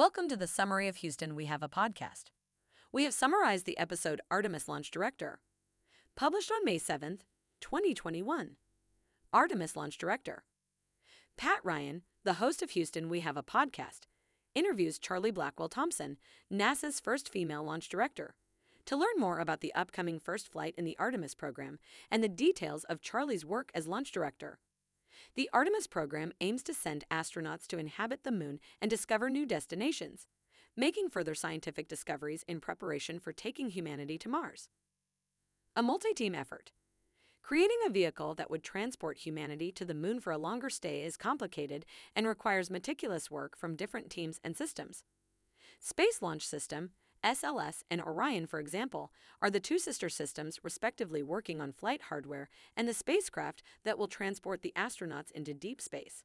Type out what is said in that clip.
Welcome to the Summary of Houston We Have a Podcast. We have summarized the episode Artemis Launch Director. Published on May 7th, 2021. Artemis Launch Director. Pat Ryan, the host of Houston We Have a Podcast, interviews Charlie Blackwell Thompson, NASA's first female launch director. To learn more about the upcoming first flight in the Artemis program and the details of Charlie's work as launch director, the Artemis program aims to send astronauts to inhabit the moon and discover new destinations, making further scientific discoveries in preparation for taking humanity to Mars. A multi team effort. Creating a vehicle that would transport humanity to the moon for a longer stay is complicated and requires meticulous work from different teams and systems. Space Launch System, SLS, and Orion, for example, are the two sister systems respectively working on flight hardware and the spacecraft that will transport the astronauts into deep space.